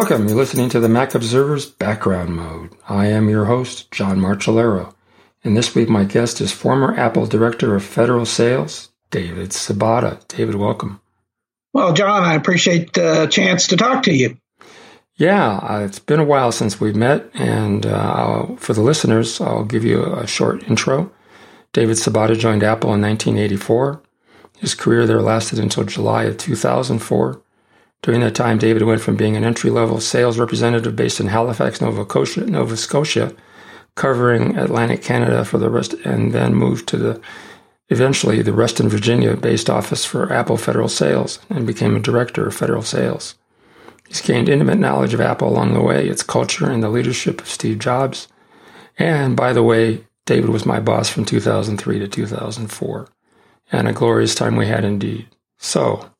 Welcome. You're listening to the Mac Observer's Background Mode. I am your host, John Martellaro. And this week, my guest is former Apple Director of Federal Sales, David Sobotta. David, welcome. Well, John, I appreciate the chance to talk to you. Yeah, uh, it's been a while since we've met. And uh, for the listeners, I'll give you a short intro. David Sobotta joined Apple in 1984. His career there lasted until July of 2004. During that time, David went from being an entry level sales representative based in Halifax, Nova Scotia, Nova Scotia, covering Atlantic Canada for the rest, and then moved to the eventually the Reston, Virginia based office for Apple Federal Sales and became a director of federal sales. He's gained intimate knowledge of Apple along the way, its culture, and the leadership of Steve Jobs. And by the way, David was my boss from 2003 to 2004, and a glorious time we had indeed. So,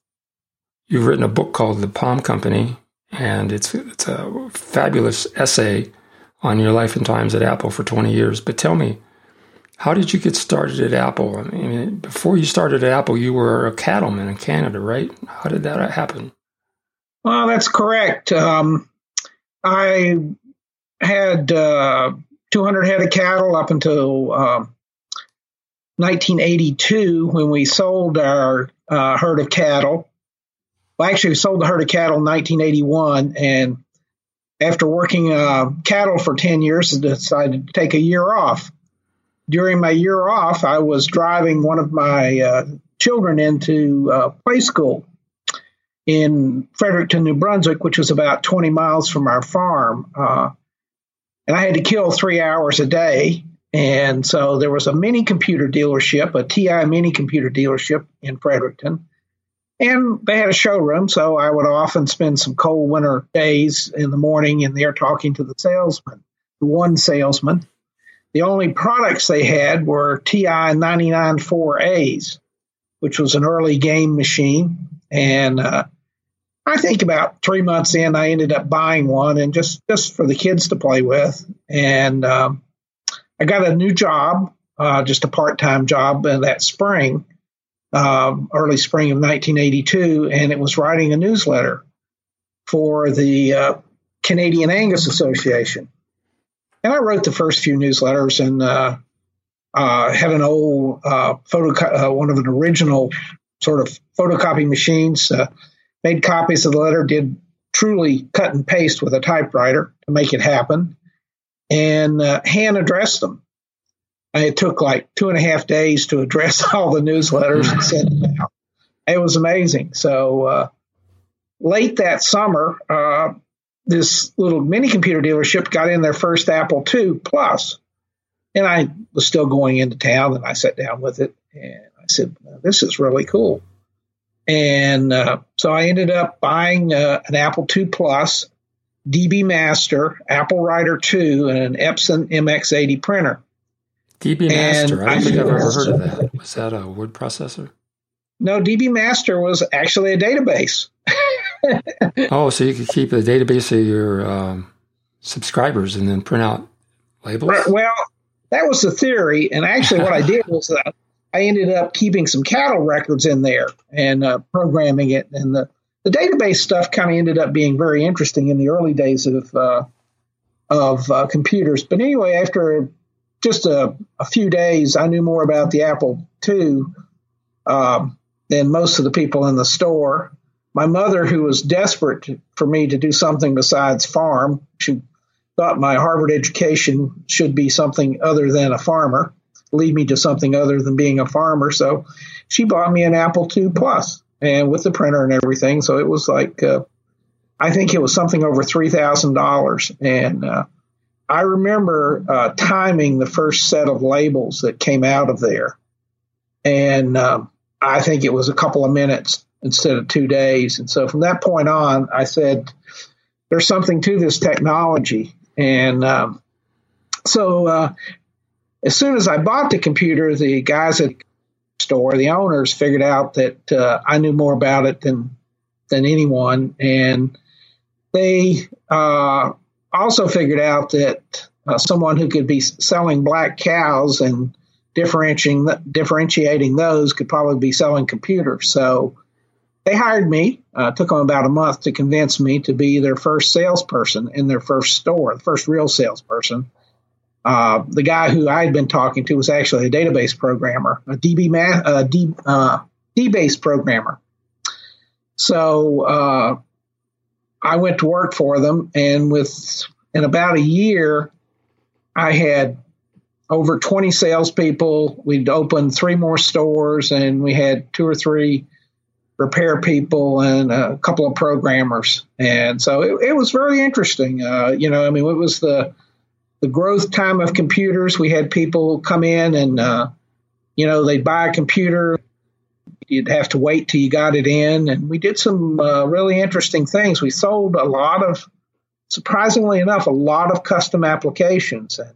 You've written a book called The Pomme Company, and it's it's a fabulous essay on your life and times at Apple for 20 years. But tell me, how did you get started at Apple? I mean, before you started at Apple, you were a cattleman in Canada, right? How did that happen? Well, that's correct. Um, I had uh, 200 head of cattle up until uh, 1982 when we sold our uh, herd of cattle. Well, actually, we sold the herd of cattle in 1981, and after working uh, cattle for 10 years, I decided to take a year off. During my year off, I was driving one of my uh, children into uh, play school in Fredericton, New Brunswick, which was about 20 miles from our farm. Uh, and I had to kill three hours a day. And so there was a mini computer dealership, a TI mini computer dealership in Fredericton. And they had a showroom, so I would often spend some cold winter days in the morning in there talking to the salesman, the one salesman. The only products they had were TI 994As, which was an early game machine. And uh, I think about three months in, I ended up buying one and just, just for the kids to play with. And um, I got a new job, uh, just a part time job uh, that spring um, early spring of 1982, and it was writing a newsletter for the uh, Canadian Angus Association. And I wrote the first few newsletters and uh, uh, had an old uh, photo, uh, one of an original sort of photocopy machines. Uh, made copies of the letter, did truly cut and paste with a typewriter to make it happen, and hand addressed them it took like two and a half days to address all the newsletters and send them out. It was amazing. So uh, late that summer, uh, this little mini computer dealership got in their first Apple II Plus, and I was still going into town, and I sat down with it, and I said, "This is really cool." And uh, so I ended up buying uh, an Apple II Plus, DB Master, Apple Writer II, and an Epson MX80 printer. DB Master. I don't think I've ever heard of that. Was that a word processor? No, DB Master was actually a database. oh, so you could keep the database of your um, subscribers and then print out labels? Well, that was the theory. And actually, what I did was uh, I ended up keeping some cattle records in there and uh, programming it. And the, the database stuff kind of ended up being very interesting in the early days of uh, of uh, computers. But anyway, after just a, a, few days, I knew more about the Apple II um, than most of the people in the store. My mother, who was desperate for me to do something besides farm, she thought my Harvard education should be something other than a farmer, lead me to something other than being a farmer. So she bought me an Apple II Plus and with the printer and everything. So it was like, uh, I think it was something over $3,000. And, uh, I remember uh, timing the first set of labels that came out of there. And um, I think it was a couple of minutes instead of two days. And so from that point on, I said, there's something to this technology. And um, so uh, as soon as I bought the computer, the guys at the store, the owners, figured out that uh, I knew more about it than than anyone, and they uh, also figured out that uh, someone who could be selling black cows and differentiating differentiating those could probably be selling computers. So they hired me. Uh, took them about a month to convince me to be their first salesperson in their first store, the first real salesperson. Uh, the guy who I had been talking to was actually a database programmer, a DB ma- uh, D, uh, DBase programmer. So uh, I went to work for them, and with in about a year, I had over 20 salespeople. We'd opened three more stores, and we had two or three repair people and a couple of programmers. And so it, it was very interesting. Uh, you know, I mean, it was the the growth time of computers. We had people come in and, uh, you know, they'd buy a computer. You'd have to wait till you got it in. And we did some uh, really interesting things. We sold a lot of, surprisingly enough, a lot of custom applications. And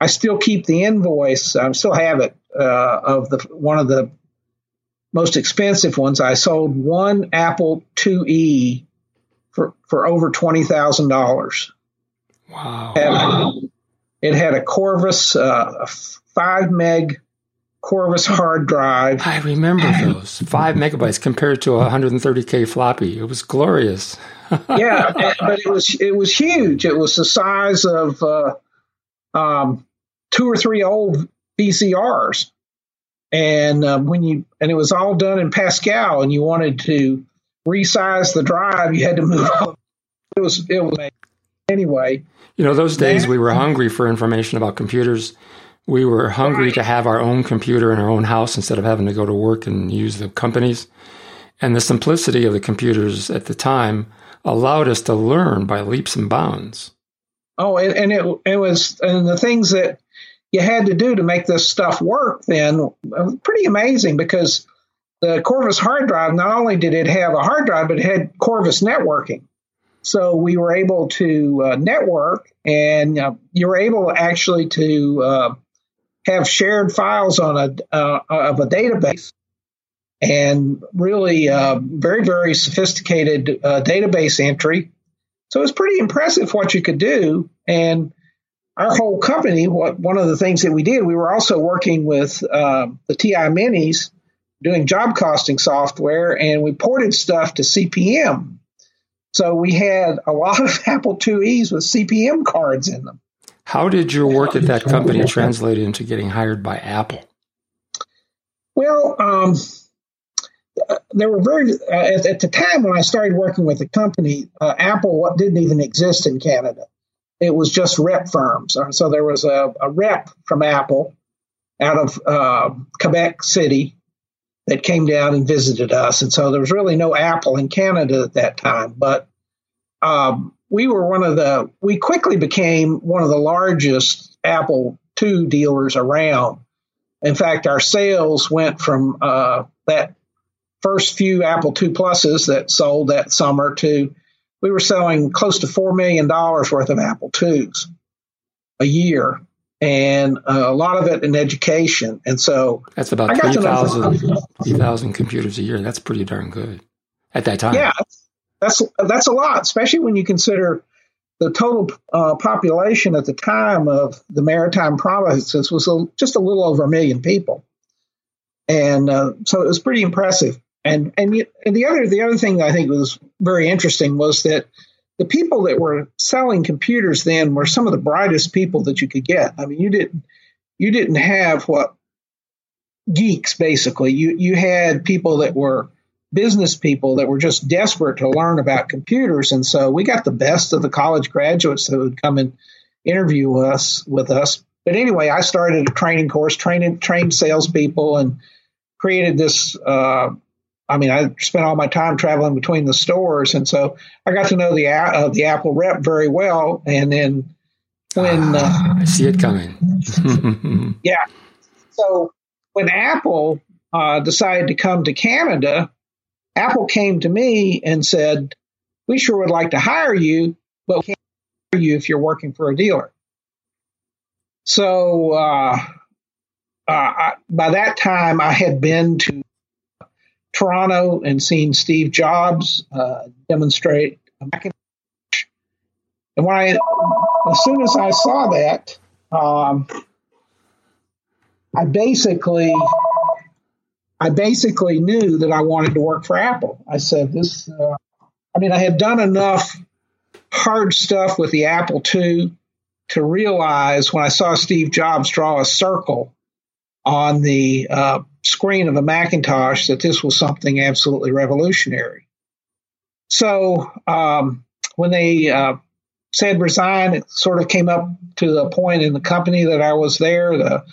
I still keep the invoice. I still have it uh, of the one of the most expensive ones. I sold one Apple IIe for for over twenty thousand dollars. Wow. it had a Corvus, uh, a five meg Corvus hard drive. I remember those five megabytes compared to a 130k floppy. It was glorious. yeah, but it was it was huge. It was the size of uh, um, two or three old VCRs, and uh, when you and it was all done in Pascal, and you wanted to resize the drive, you had to move. It was it was anyway. You know, those days we were hungry for information about computers. We were hungry to have our own computer in our own house instead of having to go to work and use the companies. And the simplicity of the computers at the time allowed us to learn by leaps and bounds. Oh, and it it was and the things that you had to do to make this stuff work then pretty amazing because the Corvus hard drive not only did it have a hard drive but it had Corvus networking. So we were able to uh, network, and uh, you were able actually to uh, have shared files on a uh, of a database, and really uh, very very sophisticated uh, database entry. So it was pretty impressive what you could do, and our whole company. What one of the things that we did, we were also working with the TI Minis, doing job costing software, and we ported stuff to CP/M so we had a lot of Apple IIe's with CP/M cards in them. How did your work at that company translate into getting hired by Apple? Well, um, there were very uh, at, at, the time when I started working with the company, uh, Apple didn't even exist in Canada. It was just rep firms. Uh, so there was a, a rep from Apple out of uh, Quebec City that came down and visited us. And so there was really no Apple in Canada at that time. But um, we were one of the, we quickly became one of the largest Apple II dealers around. In fact, our sales went from uh, that first few Apple II Pluses that sold that summer to we were selling close to $4 million worth of Apple IIs a year and uh, a lot of it in education. And so that's about 3,000 computers a year. That's pretty darn good at that time. Yeah, that's that's a lot, especially when you consider the total uh, population at the time of the maritime provinces was a, just a little over a million people, and uh, so it was pretty impressive. And and, and the other the other thing I think was very interesting was that the people that were selling computers then were some of the brightest people that you could get. I mean, you didn't you didn't have what geeks basically. You you had people that were business people that were just desperate to learn about computers, and so we got the best of the college graduates that would come and interview us with us. But anyway, I started a training course, trained trained salespeople, and created this uh, I mean, I spent all my time traveling between the stores, and so I got to know the uh, the Apple rep very well. And then when uh, I see it coming, yeah. So when Apple uh, decided to come to Canada, Apple came to me and said, "We sure would like to hire you, but we can't hire you if you're working for a dealer." So uh, uh, I, by that time, I had been to Toronto and seen Steve Jobs uh, demonstrate Macintosh. And when I, as soon as I saw that, um, I basically I basically knew that I wanted to work for Apple. I said, this, uh, I mean, I had done enough hard stuff with the Apple II to realize when I saw Steve Jobs draw a circle on the uh, screen of a Macintosh that this was something absolutely revolutionary. So um, when they uh, said resign, it sort of came up to the point in the company that I was there. The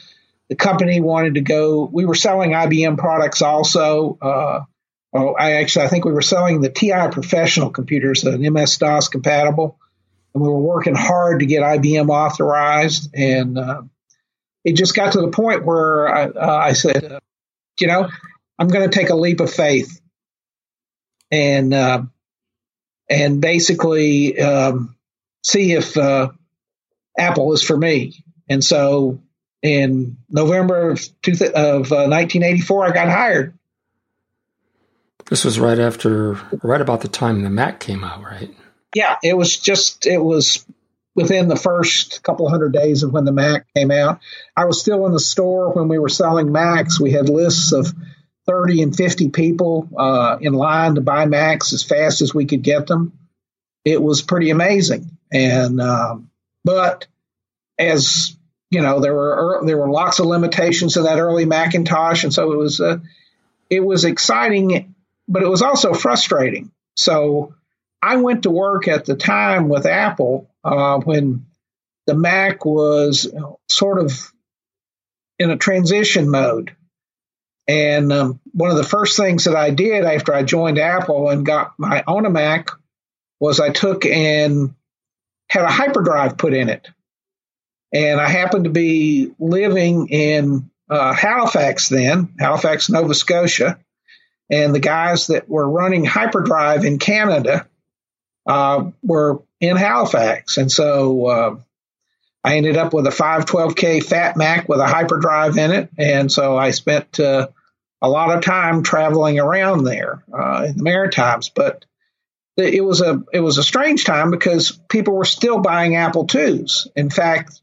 the company wanted to go. We were selling IBM products also. Uh, oh, I actually I think we were selling the TI professional computers, an MS DOS compatible, and we were working hard to get IBM authorized. And uh, it just got to the point where I, uh, I said, uh, you know, I'm going to take a leap of faith, and uh, and basically um, see if uh, Apple is for me. And so in November of, of uh, 1984, I got hired. This was right after, right about the time the Mac came out, right? Yeah, it was just, it was within the first couple hundred days of when the Mac came out. I was still in the store when we were selling Macs. We had lists of 30 and 50 people uh, in line to buy Macs as fast as we could get them. It was pretty amazing. And, um, but as you know there were there were lots of limitations in that early Macintosh, and so it was uh, it was exciting, but it was also frustrating. So I went to work at the time with Apple uh, when the Mac was sort of in a transition mode. And um, one of the first things that I did after I joined Apple and got my own Mac was I took and had a hyperdrive put in it. And I happened to be living in uh, Halifax then, Halifax, Nova Scotia. And the guys that were running Hyperdrive in Canada uh, were in Halifax. And so uh, I ended up with a 512K Fat Mac with a Hyperdrive in it. And so I spent uh, a lot of time traveling around there uh, in the Maritimes. But it was a it was a strange time because people were still buying Apple IIs. In fact,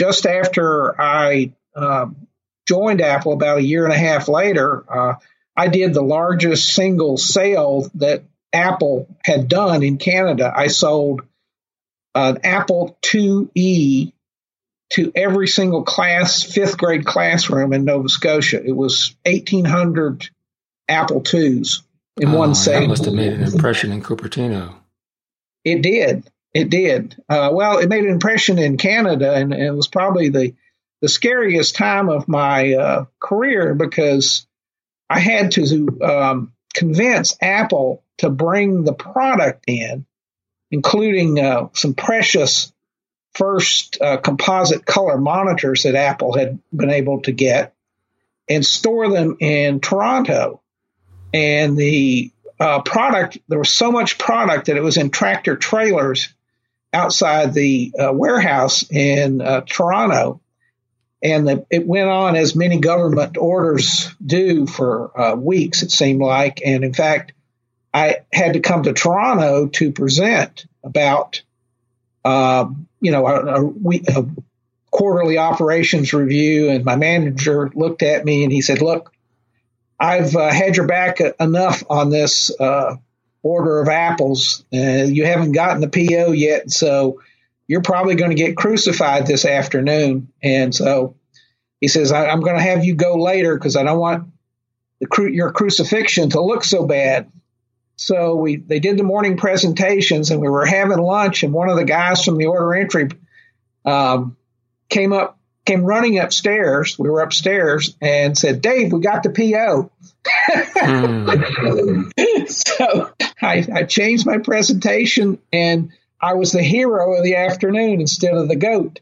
just after I um, joined Apple about a year and a half later, uh, I did the largest single sale that Apple had done in Canada. I sold an Apple IIe to every single class, fifth grade classroom in Nova Scotia. It was 1,800 Apple IIs in oh, one sale. That must have made an impression in Cupertino. It did. It did. Uh, well, it made an impression in Canada, and, and, it was probably the the scariest time of my uh, career because I had to um, convince Apple to bring the product in, including uh, some precious first uh, composite color monitors that Apple had been able to get, and store them in Toronto. And the uh, product, there was so much product that it was in tractor trailers outside the uh, warehouse in uh, Toronto. And the, it went on as many government orders do for uh, weeks, it seemed like. And in fact, I had to come to Toronto to present about, um, you know, a, a, a quarterly operations review. And my manager looked at me and he said, Look, I've uh, had your back enough on this uh, order of apples. Uh, you haven't gotten the PO yet, so you're probably going to get crucified this afternoon. And so he says, I, am going to have you go later because I don't want the cru- your crucifixion to look so bad. So we they did the morning presentations and we were having lunch and one of the guys from the order entry um, came up came running upstairs. We were upstairs and said, Dave, we got the PO. Mm. so I, I, changed my presentation and I was the hero of the afternoon instead of the goat.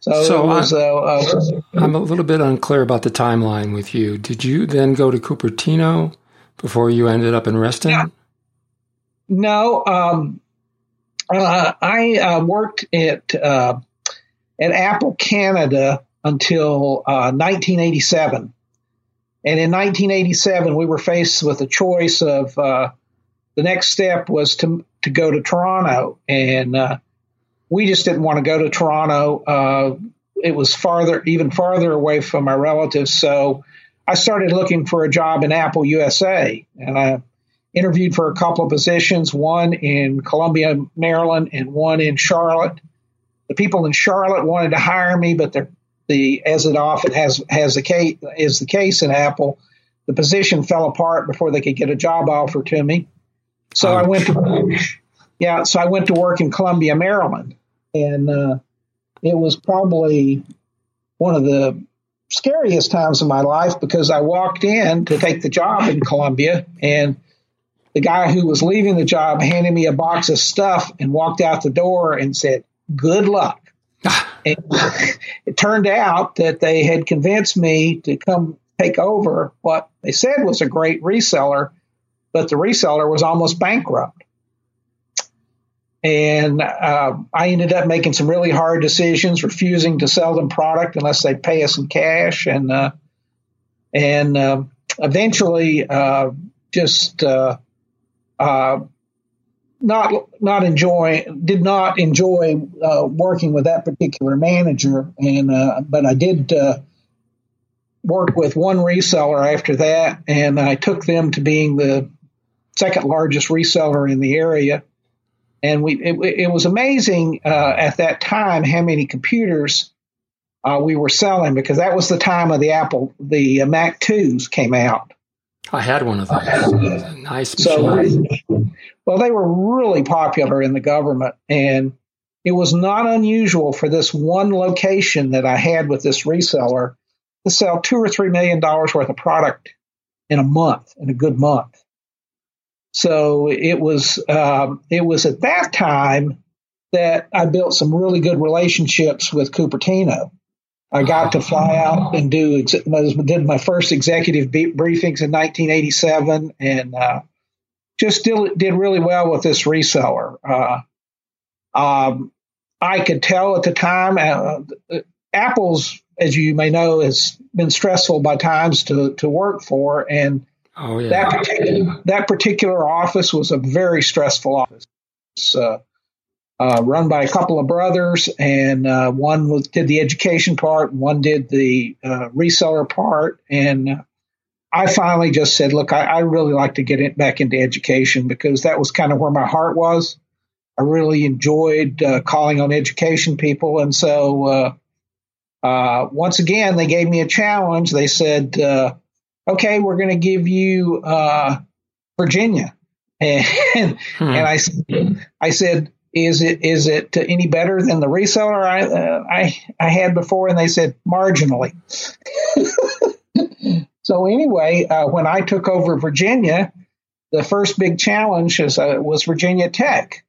So, so was, I'm, uh, uh, I'm a little bit unclear about the timeline with you. Did you then go to Cupertino before you ended up in Reston? Yeah. No, um, uh, I uh, worked at uh, at Apple Canada until 1987. And in 1987, we were faced with a choice of uh, the next step was to to go to Toronto, and uh, we just didn't want to go to Toronto. Uh, it was farther, even farther away from my relatives, so I started looking for a job in Apple USA, and I interviewed for a couple of positions, one in Columbia, Maryland, and one in Charlotte. The people in Charlotte wanted to hire me, but the as it often has has the case is the case in Apple, the position fell apart before they could get a job offer to me. So I went to yeah, so I went to work in Columbia, Maryland, and uh, it was probably one of the scariest times of my life because I walked in to take the job in Columbia and the guy who was leaving the job handed me a box of stuff and walked out the door and said, Good luck. It turned out that they had convinced me to come take over what they said was a great reseller, but the reseller was almost bankrupt. And uh, I ended up making some really hard decisions, refusing to sell them product unless they pay us in cash, and uh, and uh, eventually just uh, uh, not not enjoy did not enjoy working with that particular manager, and but I did work with one reseller after that, and I took them to being the second largest reseller in the area. And we it, it was amazing uh, at that time how many computers uh, we were selling because that was the time of the Apple the uh, Mac twos came out. I had one of those. nice so, well, they were really popular in the government, and it was not unusual for this one location that I had with this reseller to sell two or three million dollars worth of product in a month, in a good month. So it was um, it was at that time that I built some really good relationships with Cupertino. I got to fly out and do did my first executive briefings in 1987, and uh, just did, did really well with this reseller. Uh, um, I could tell at the time, uh, Apple's, as you may know, has been stressful by times to to work for, and Oh yeah. That particular, that particular office was a very stressful office. Uh, uh, run by a couple of brothers, and uh, one was, did the education part, one did the uh, reseller part, and I finally just said, "Look, I, I really like to get it back into education because that was kind of where my heart was. I really enjoyed uh, calling on education people, and so uh, once again, they gave me a challenge. They said." okay, we're going to give you uh, Virginia. And, hmm. and I, I said, is it is it any better than the reseller I uh, I I had before? And they said marginally. so anyway, uh, when I took over Virginia, the first big challenge is, uh, was Virginia Tech,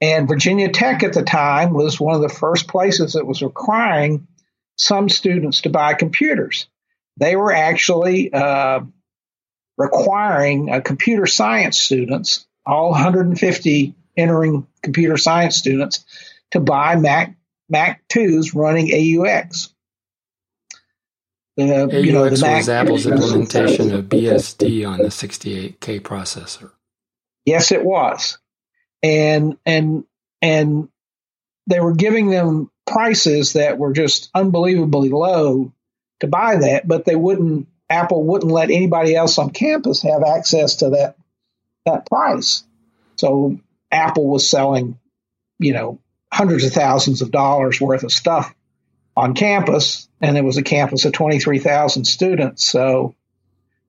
and Virginia Tech at the time was one of the first places that was requiring some students to buy computers they were actually uh, requiring uh, computer science students, all 150 entering computer science students, to buy Mac Mac 2s running A/UX. The, A/UX you know, the Mac was Apple's implementation of BSD on the 68K processor. Yes, it was, and and and they were giving them prices that were just unbelievably low to buy that, but they wouldn't. Apple wouldn't let anybody else on campus have access to that that price. So Apple was selling, you know, hundreds of thousands of dollars worth of stuff on campus, and it was a campus of 23,000 students. So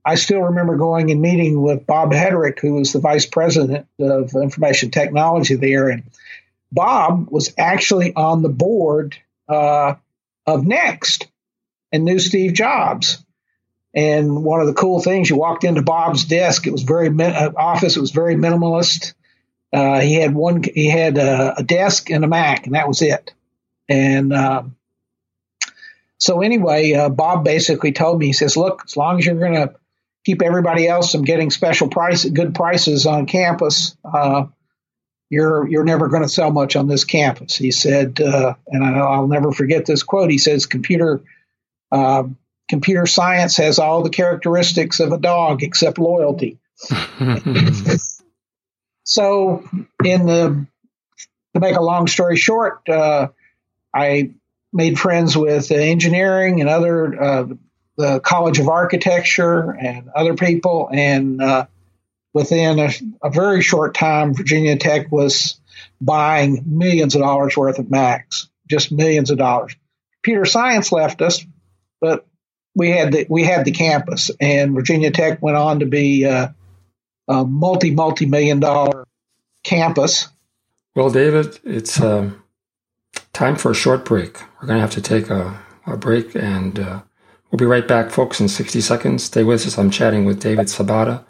I still remember going and meeting with Bob Heterick, who was the vice president of information technology there. And Bob was actually on the board uh, of Next and knew Steve Jobs. And one of the cool things, you walked into Bob's desk. It was very uh, office. It was very minimalist. Uh, he had one. He had a, a, desk and a Mac, and that was it. And um, so anyway, uh, Bob basically told me, he says, "Look, as long as you're going to keep everybody else from getting special price, good prices on campus, uh, you're you're never going to sell much on this campus." He said, uh, and I, I'll never forget this quote. He says, "Computer." Um, computer science has all the characteristics of a dog except loyalty. so, in the to make a long story short, uh, I made friends with engineering and other uh, the College of Architecture and other people. And uh, within a, a, very short time, Virginia Tech was buying millions of dollars worth of Macs, just millions of dollars. Computer science left us, but we had the we had the campus, and Virginia Tech went on to be uh, a multi multi million dollar campus. Well, David, it's um, time for a short break. We're going to have to take a, a break, and uh, we'll be right back, folks, in 60 seconds. Stay with us. I'm chatting with David Sobotta,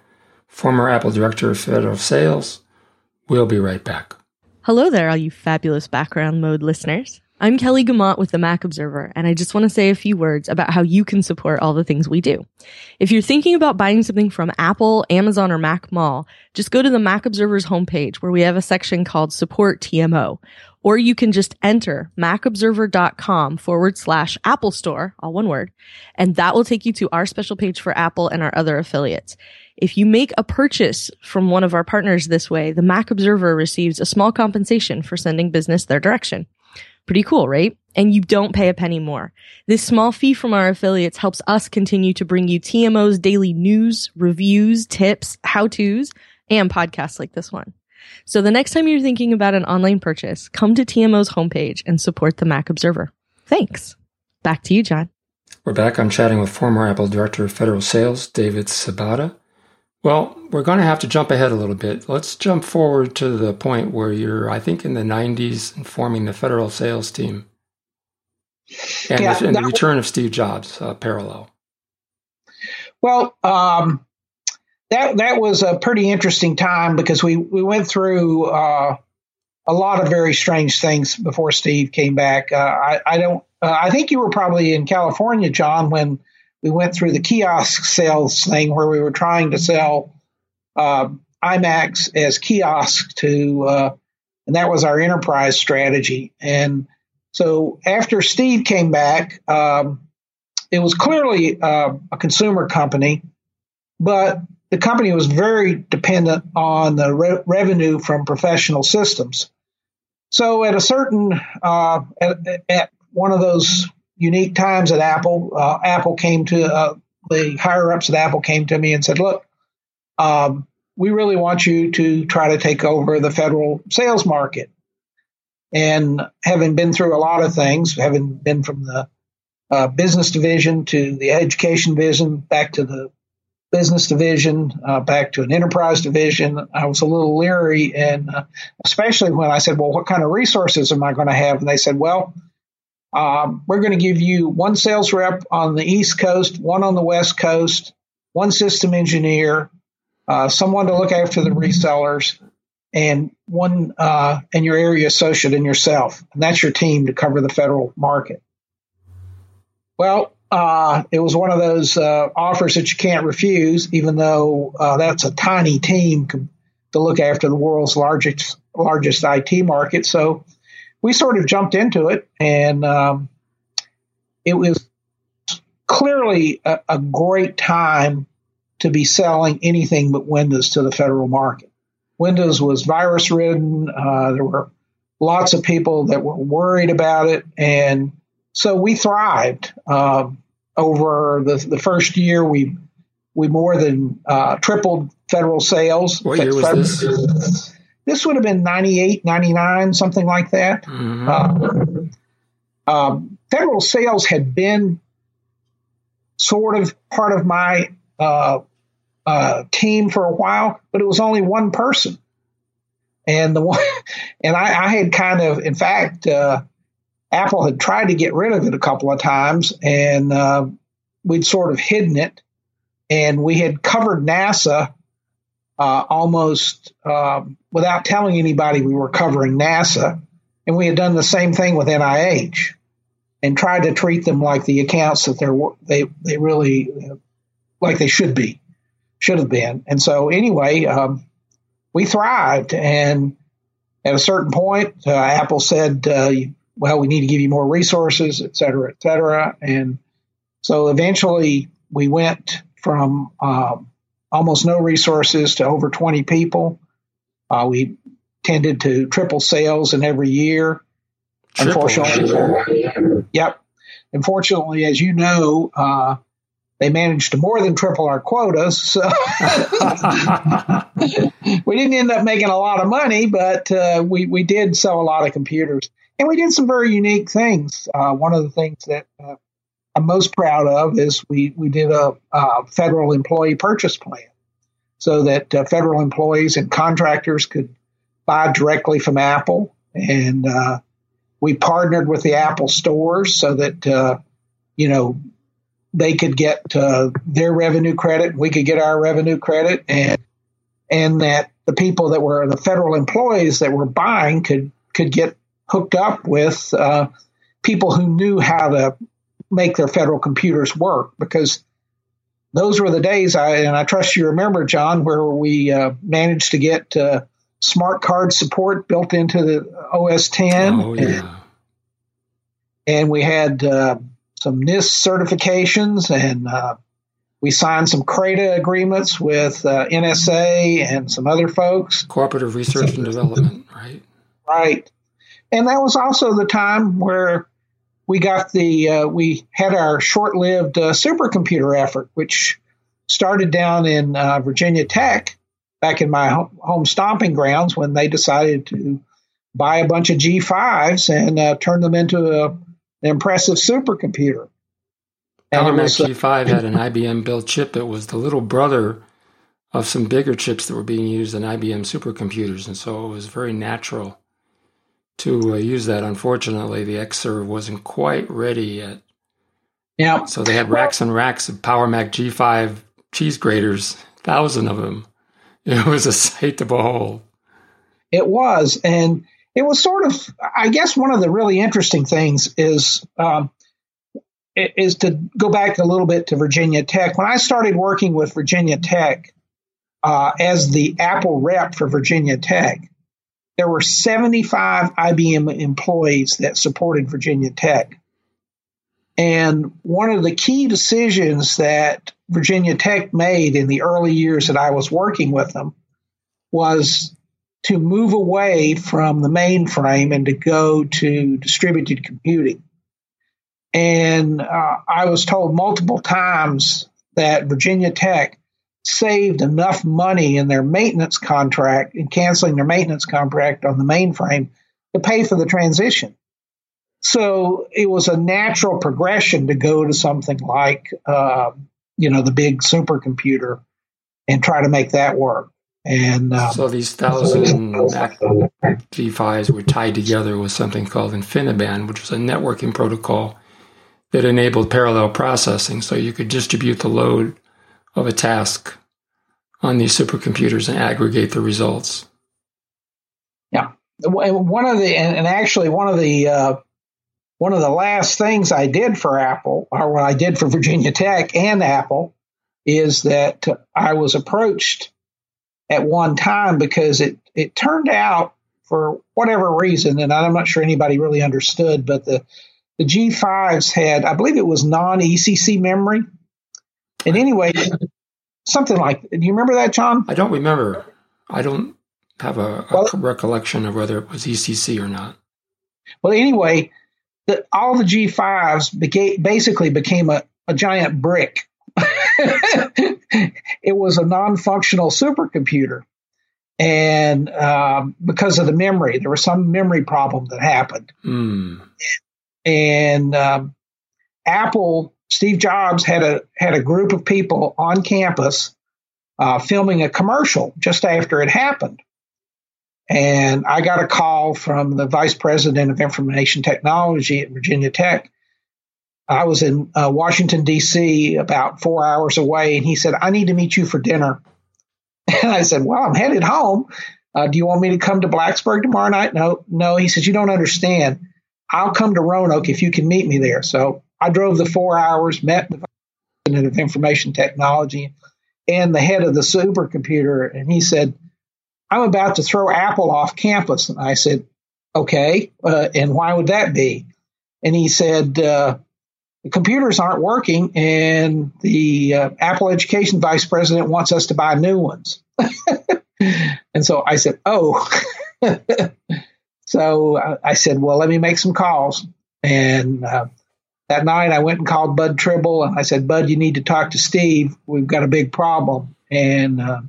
former Apple Director of Federal Sales. We'll be right back. Hello there, all you fabulous background mode listeners. I'm Kelly Guimont with the Mac Observer, and I just want to say a few words about how you can support all the things we do. If you're thinking about buying something from Apple, Amazon, or Mac Mall, just go to the Mac Observer's homepage where we have a section called Support TMO. Or you can just enter macobserver.com forward slash Apple Store, all one word, and that will take you to our special page for Apple and our other affiliates. If you make a purchase from one of our partners this way, the Mac Observer receives a small compensation for sending business their direction. Pretty cool, right? And you don't pay a penny more. This small fee from our affiliates helps us continue to bring you TMO's daily news, reviews, tips, how to's, and podcasts like this one. So the next time you're thinking about an online purchase, come to TMO's homepage and support the Mac Observer. Thanks. Back to you, John. We're back. I'm chatting with former Apple Director of Federal Sales, David Sobotta. Well, we're going to have to jump ahead a little bit. Let's jump forward to the point where you're, I think, in the 90s and forming the federal sales team. And, yeah, the, and the, return of Steve Jobs uh, parallel. Well, um, that that was a pretty interesting time because we, we went through uh, a lot of very strange things before Steve came back. Uh, I, I, don't. Uh, I think you were probably in California, John, when we went through the kiosk sales thing where we were trying to sell uh, iMacs as kiosk to, uh, and that was our enterprise strategy. And so after Steve came back, um, it was clearly uh, a consumer company, but the company was very dependent on the re- revenue from professional systems. So at a certain uh, at, at, one of those unique times at Apple. Uh, Apple came to uh, the higher ups at Apple came to me and said, "Look, um, we really want you to try to take over the federal sales market." And having been through a lot of things, having been from the uh, business division to the education division, back to the business division, uh, back to an enterprise division, I was a little leery, and uh, especially when I said, "Well, what kind of resources am I going to have?" And they said, "Well." Um, we're going to give you one sales rep on the East Coast, one on the West Coast, one system engineer, uh, someone to look after the resellers, and one uh, and your area associate and yourself. And that's your team to cover the federal market. Well, uh, it was one of those uh, offers that you can't refuse, even though uh, that's a tiny team to look after the world's largest largest IT market. So we sort of jumped into it, and um, it was clearly a, a, great time to be selling anything but Windows to the federal market. Windows was virus ridden. Uh, there were lots of people that were worried about it, and so we thrived. Um, over the, the first year, we we more than uh, tripled federal sales. What year was this? This would have been 98, 99, something like that. Mm-hmm. Uh, um, federal sales had been sort of part of my uh, uh, team for a while, but it was only one person. And the one, and I, I had kind of, in fact, uh, Apple had tried to get rid of it a couple of times, and uh, we'd sort of hidden it. And we had covered NASA uh, almost um, without telling anybody we were covering NASA. And we had done the same thing with NIH and tried to treat them like the accounts that they're, they, they really, like they should be, should have been. And so, anyway, um, we thrived. And at a certain point, uh, Apple said, uh, well, we need to give you more resources, et cetera, et cetera. And so eventually we went from um, almost no resources to over 20 people. Uh, we tended to triple sales in every year. Triple. Unfortunately, yep. Unfortunately, as you know, uh, they managed to more than triple our quotas. So we didn't end up making a lot of money, but uh, we, we did sell a lot of computers. And we did some very unique things. Uh, one of the things that uh, I'm most proud of is we, we did a, a federal employee purchase plan so that uh, federal employees and contractors could buy directly from Apple. And uh, we partnered with the Apple stores so that, uh, you know, they could get uh, their revenue credit, we could get our revenue credit, and and that the people that were the federal employees that were buying could could get hooked up with uh, people who knew how to make their federal computers work because those were the days I and I trust you remember John where we uh, managed to get uh, smart card support built into the OS 10 oh, yeah. and, and we had uh, some NIST certifications, and uh, we signed some CRADA agreements with uh, NSA and some other folks. Cooperative Research and Development, right? Right. And that was also the time where we got the, uh, we had our short lived uh, supercomputer effort, which started down in uh, Virginia Tech back in my home stomping grounds when they decided to buy a bunch of G5s and uh, turn them into a impressive supercomputer. And Mac G5 had an IBM built chip that was the little brother of some bigger chips that were being used in IBM supercomputers, and so it was very natural to uh, use that. Unfortunately, the Xserve wasn't quite ready yet. Yeah. So they had racks and racks of Power Mac G5 cheese graters, thousand of them. It was a sight to behold. It was, and it was sort of, I guess, one of the really interesting things is um, is to go back a little bit to Virginia Tech. When I started working with Virginia Tech uh, as the Apple rep for Virginia Tech, there were 75 IBM employees that supported Virginia Tech. And one of the key decisions that Virginia Tech made in the early years that I was working with them was to move away from the mainframe and to go to distributed computing. And uh, I was told multiple times that Virginia Tech saved enough money in their maintenance contract in canceling their maintenance contract on the mainframe to pay for the transition. So it was a natural progression to go to something like, uh, you know, the big supercomputer and try to make that work. And um, so these thousand G5s were tied together with something called InfiniBand, which was a networking protocol that enabled parallel processing. So you could distribute the load of a task on these supercomputers and aggregate the results. Yeah, one of the and actually one of the uh, one of the last things I did for Apple, or what I did for Virginia Tech and Apple, is that I was approached at one time because it, it turned out for whatever reason, and I'm not sure anybody really understood, but the, the G5s had, I believe it was non ECC memory. And anyway, something like, do you remember that, John? I don't remember. I don't have a, a well, recollection of whether it was ECC or not. Well, anyway, the, all the G5s beca- basically became a, a giant brick it was a non-functional supercomputer, and um, because of the memory, there was some memory problem that happened. Mm. And um, Apple, Steve Jobs had a had a group of people on campus uh, filming a commercial just after it happened. And I got a call from the vice president of information technology at Virginia Tech I was in uh, Washington, D.C., about four hours away, and he said, I need to meet you for dinner. And I said, Well, I'm headed home. Uh, do you want me to come to Blacksburg tomorrow night? No, no. He says, You don't understand. I'll come to Roanoke if you can meet me there. So I drove the four hours, met the President of Information Technology and the head of the supercomputer, and he said, I'm about to throw Apple off campus. And I said, Okay, uh, and why would that be? And he said, uh, the computers aren't working, and the uh, Apple Education Vice President wants us to buy new ones. and so I said, "Oh." so I said, "Well, let me make some calls." And uh, that night I went and called Bud Tribble and I said, Bud, you need to talk to Steve. We've got a big problem. And uh,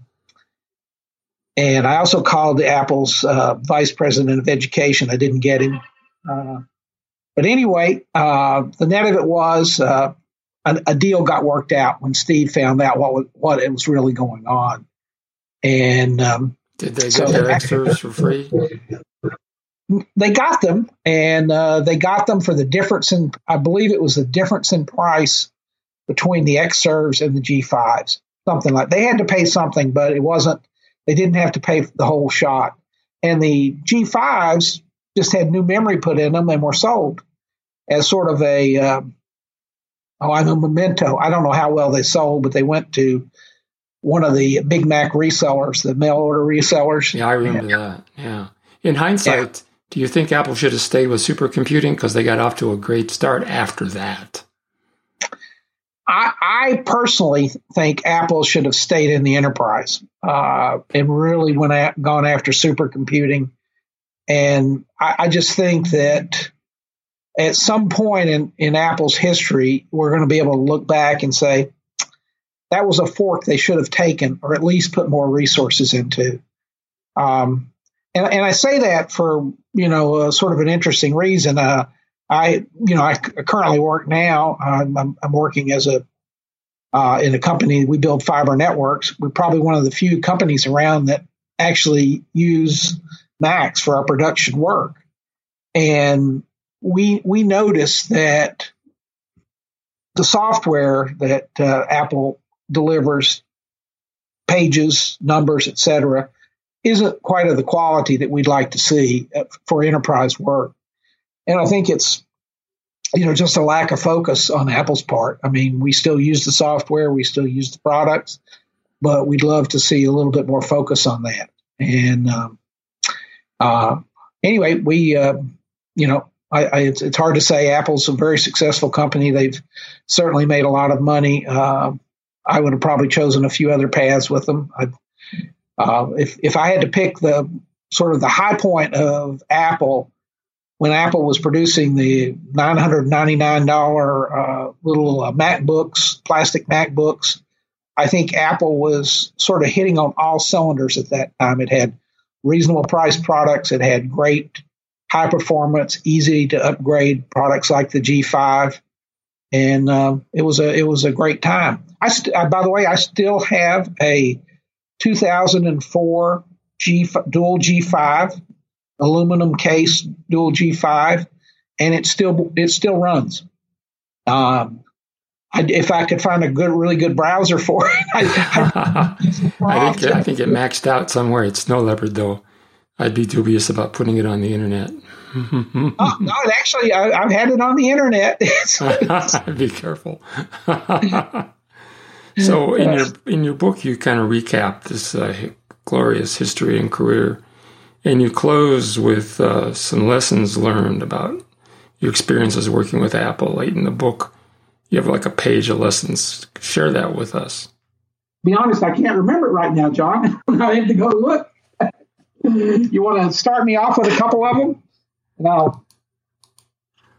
and I also called Apple's uh, vice president of education. I didn't get him. Uh, but anyway, uh, the net of it was uh, a, a, deal got worked out when Steve found out what what it was really going on. And um, did they get so their extras for free? They got them, and uh, they got them for the difference in. I believe it was the difference in price between the Xserves and the G5s, something like. They had to pay something, but it wasn't. They didn't have to pay the whole shot. And the G5s just had new memory put in them and were sold as sort of a. Uh, oh, I know memento. I don't know how well they sold, but they went to one of the Big Mac resellers, the mail order resellers. Yeah, I remember yeah. that. Yeah. In hindsight. Do you think Apple should have stayed with supercomputing because they got off to a great start after that? I, I personally think Apple should have stayed in the enterprise uh, and really went at, gone after supercomputing. And I, I just think that at some point in, in Apple's history, we're going to be able to look back and say, that was a fork they should have taken or at least put more resources into. Um, and, and I say that for, you know, sort of an interesting reason. Uh, I, you know, I currently work now. I'm, I'm working as a uh, in a company. We build fiber networks. We're probably one of the few companies around that actually use Macs for our production work. And we we noticed that the software that uh, Apple delivers pages, numbers, etc., isn't quite of the quality that we'd like to see uh, for enterprise work. And I think it's you know just a lack of focus on Apple's part. I mean, we still use the software, we still use the products, but we'd love to see a little bit more focus on that. And um, uh, anyway, we uh, you know I, I, it's, it's, hard to say. Apple's a very successful company. They've certainly made a lot of money. Uh, I would have probably chosen a few other paths with them. Uh, if if I had to pick the sort of the high point of Apple when Apple was producing the nine hundred ninety nine dollar uh, little uh, MacBooks, plastic MacBooks, I think Apple was sort of hitting on all cylinders at that time. It had reasonable price products. It had great high performance, easy to upgrade products like the G5 and um, it was a it was a great time. I st- uh, by the way, I still have a 2004 G dual G5 aluminum case dual G5, and it still it still runs. Um, I, if I could find a good, really good browser for it, I, I, I think I think it maxed out somewhere It's Snow Leopard, though. I'd be dubious about putting it on the internet. oh, no, actually, I, have had it on the internet. Be careful. So, in your in your book, you kind of recap this uh, glorious history and career, and you close with uh, some lessons learned about your experiences working with Apple. Late in the book, you have like a page of lessons. Share that with us. Be honest, I can't remember it right now, John. I have to go look. you want to start me off with a couple of them? No.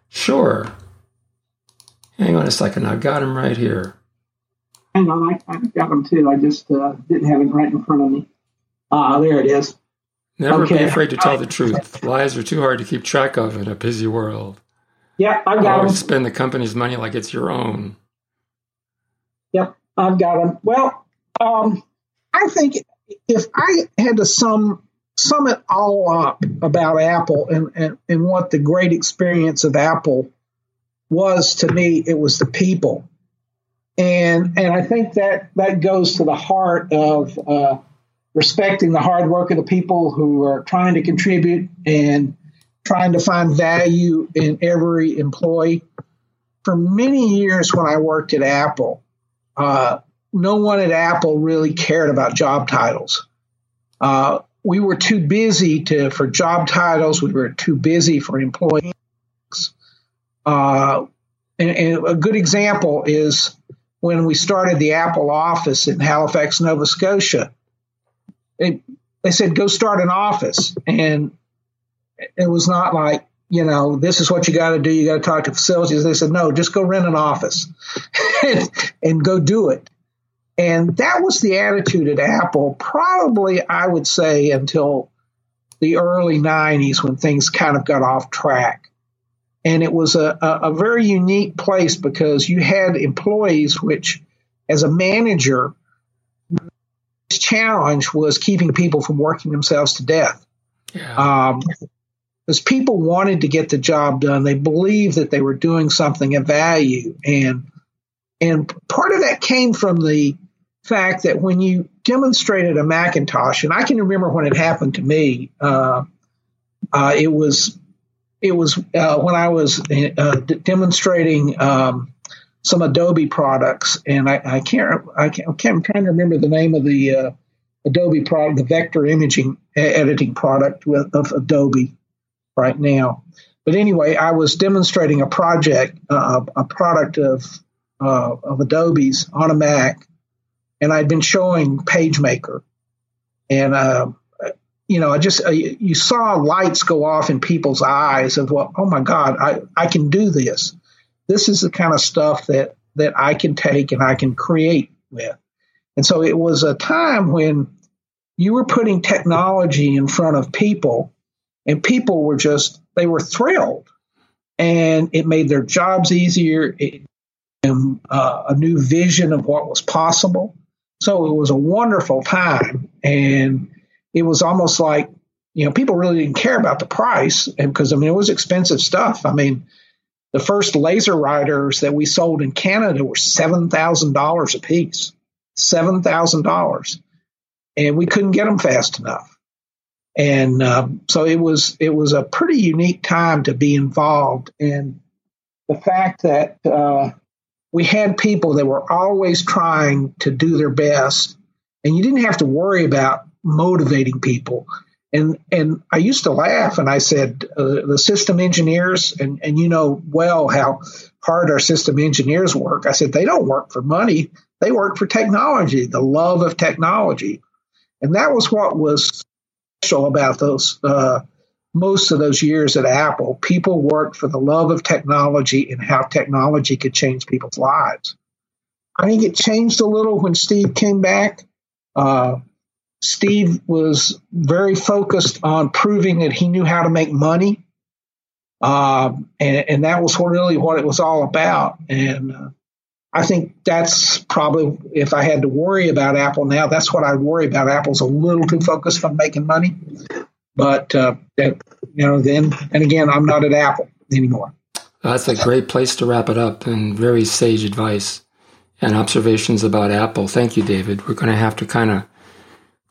Sure. Hang on a second. I've got him right here. Hang on. I, have got him too. I just uh, didn't have it right in front of me. Ah, there it is. Never okay. be afraid to tell the truth. Lies are too hard to keep track of in a busy world. Yeah, I've got Always them. spend the company's money like it's your own. Yep, I've got them. Well, um, I think if I had to sum sum it all up about Apple and, and, and what the great experience of Apple was to me, it was the people. And, and I think that, that goes to the heart of uh, respecting the hard work of the people who are trying to contribute and trying to find value in every employee. For many years when I worked at Apple, uh, no one at Apple really cared about job titles. Uh, we were too busy to for job titles. We were too busy for employees. Uh, and, and, a good example is when we started the Apple office in Halifax, Nova Scotia. They, they said, go start an office. And it was not like, you know, this is what you got to do. You got to talk to facilities. They said, no, just go rent an office and, and go do it. And that was the attitude at Apple, probably, I would say, until the early 90s when things kind of got off track. And it was a, a, a very unique place because you had employees, which, as a manager, challenge was keeping people from working themselves to death. Yeah. Um, because people wanted to get the job done. They believed that they were doing something of value, and and part of that came from the fact that when you demonstrated a Macintosh, and I can remember when it happened to me, uh, uh, it was it was uh, when I was uh, demonstrating um, some Adobe products, and I, I can't I can't, I'm trying to remember the name of the uh, Adobe product, the vector imaging editing product with, of Adobe right now. But anyway, I was demonstrating a project, uh, a product of uh, of Adobe's on a Mac, and I'd been showing PageMaker, and uh, you know, I just uh, you saw lights go off in people's eyes of well, oh my God, I I can do this. This is the kind of stuff that that I can take and I can create with. And so it was a time when you were putting technology in front of people and people were just they were thrilled and it made their jobs easier it, uh, a new vision of what was possible so it was a wonderful time and it was almost like you know people really didn't care about the price because i mean it was expensive stuff. I mean the first LaserWriters that we sold in canada were $7000 a piece $7000 and we couldn't get them fast enough. And um, so it was it was a pretty unique time to be involved and the fact that uh, we had people that were always trying to do their best and you didn't have to worry about motivating people and and I used to laugh and I said uh, the system engineers and and you know well how hard our system engineers work I said they don't work for money they work for technology the love of technology and that was what was special about those uh, most of those years at Apple. People worked for the love of technology and how technology could change people's lives. I think it changed a little when Steve came back. Uh, Steve was very focused on proving that he knew how to make money. Uh, and, and, that was really what it was all about. And uh, I think that's probably if I had to worry about Apple now, that's what I'd worry about. Apple's a little too focused on making money, but uh, you know, then and again, I'm not at Apple anymore. That's a great place to wrap it up, and very sage advice and observations about Apple. Thank you, David. We're going to have to kind of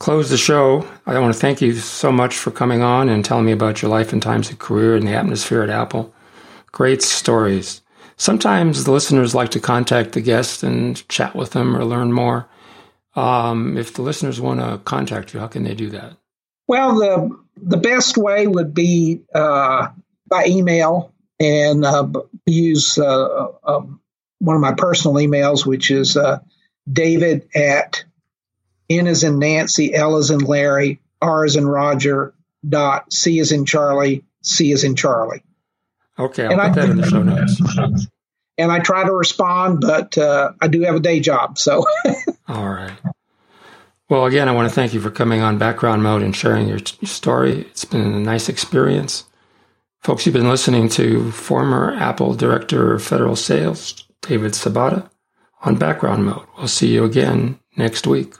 close the show. I want to thank you so much for coming on and telling me about your life and times of career and the atmosphere at Apple. Great stories. Sometimes the listeners like to contact the guest and chat with them or learn more. Um, if the listeners want to contact you, how can they do that? Well, the the best way would be uh, by email and uh, use uh, um, one of my personal emails, which is uh, David at N as in Nancy, L as in Larry, R as in Roger, dot C as in Charlie, C as in Charlie. Okay, I'll and put I, that in the show notes. And I try to respond, but uh, I do have a day job. So. All right. Well, again, I want to thank you for coming on Background Mode and sharing your, t- story. It's been a nice experience. Folks, you've been listening to former Apple Director of Federal Sales, David Sobotta, on Background Mode. We'll see you again next week.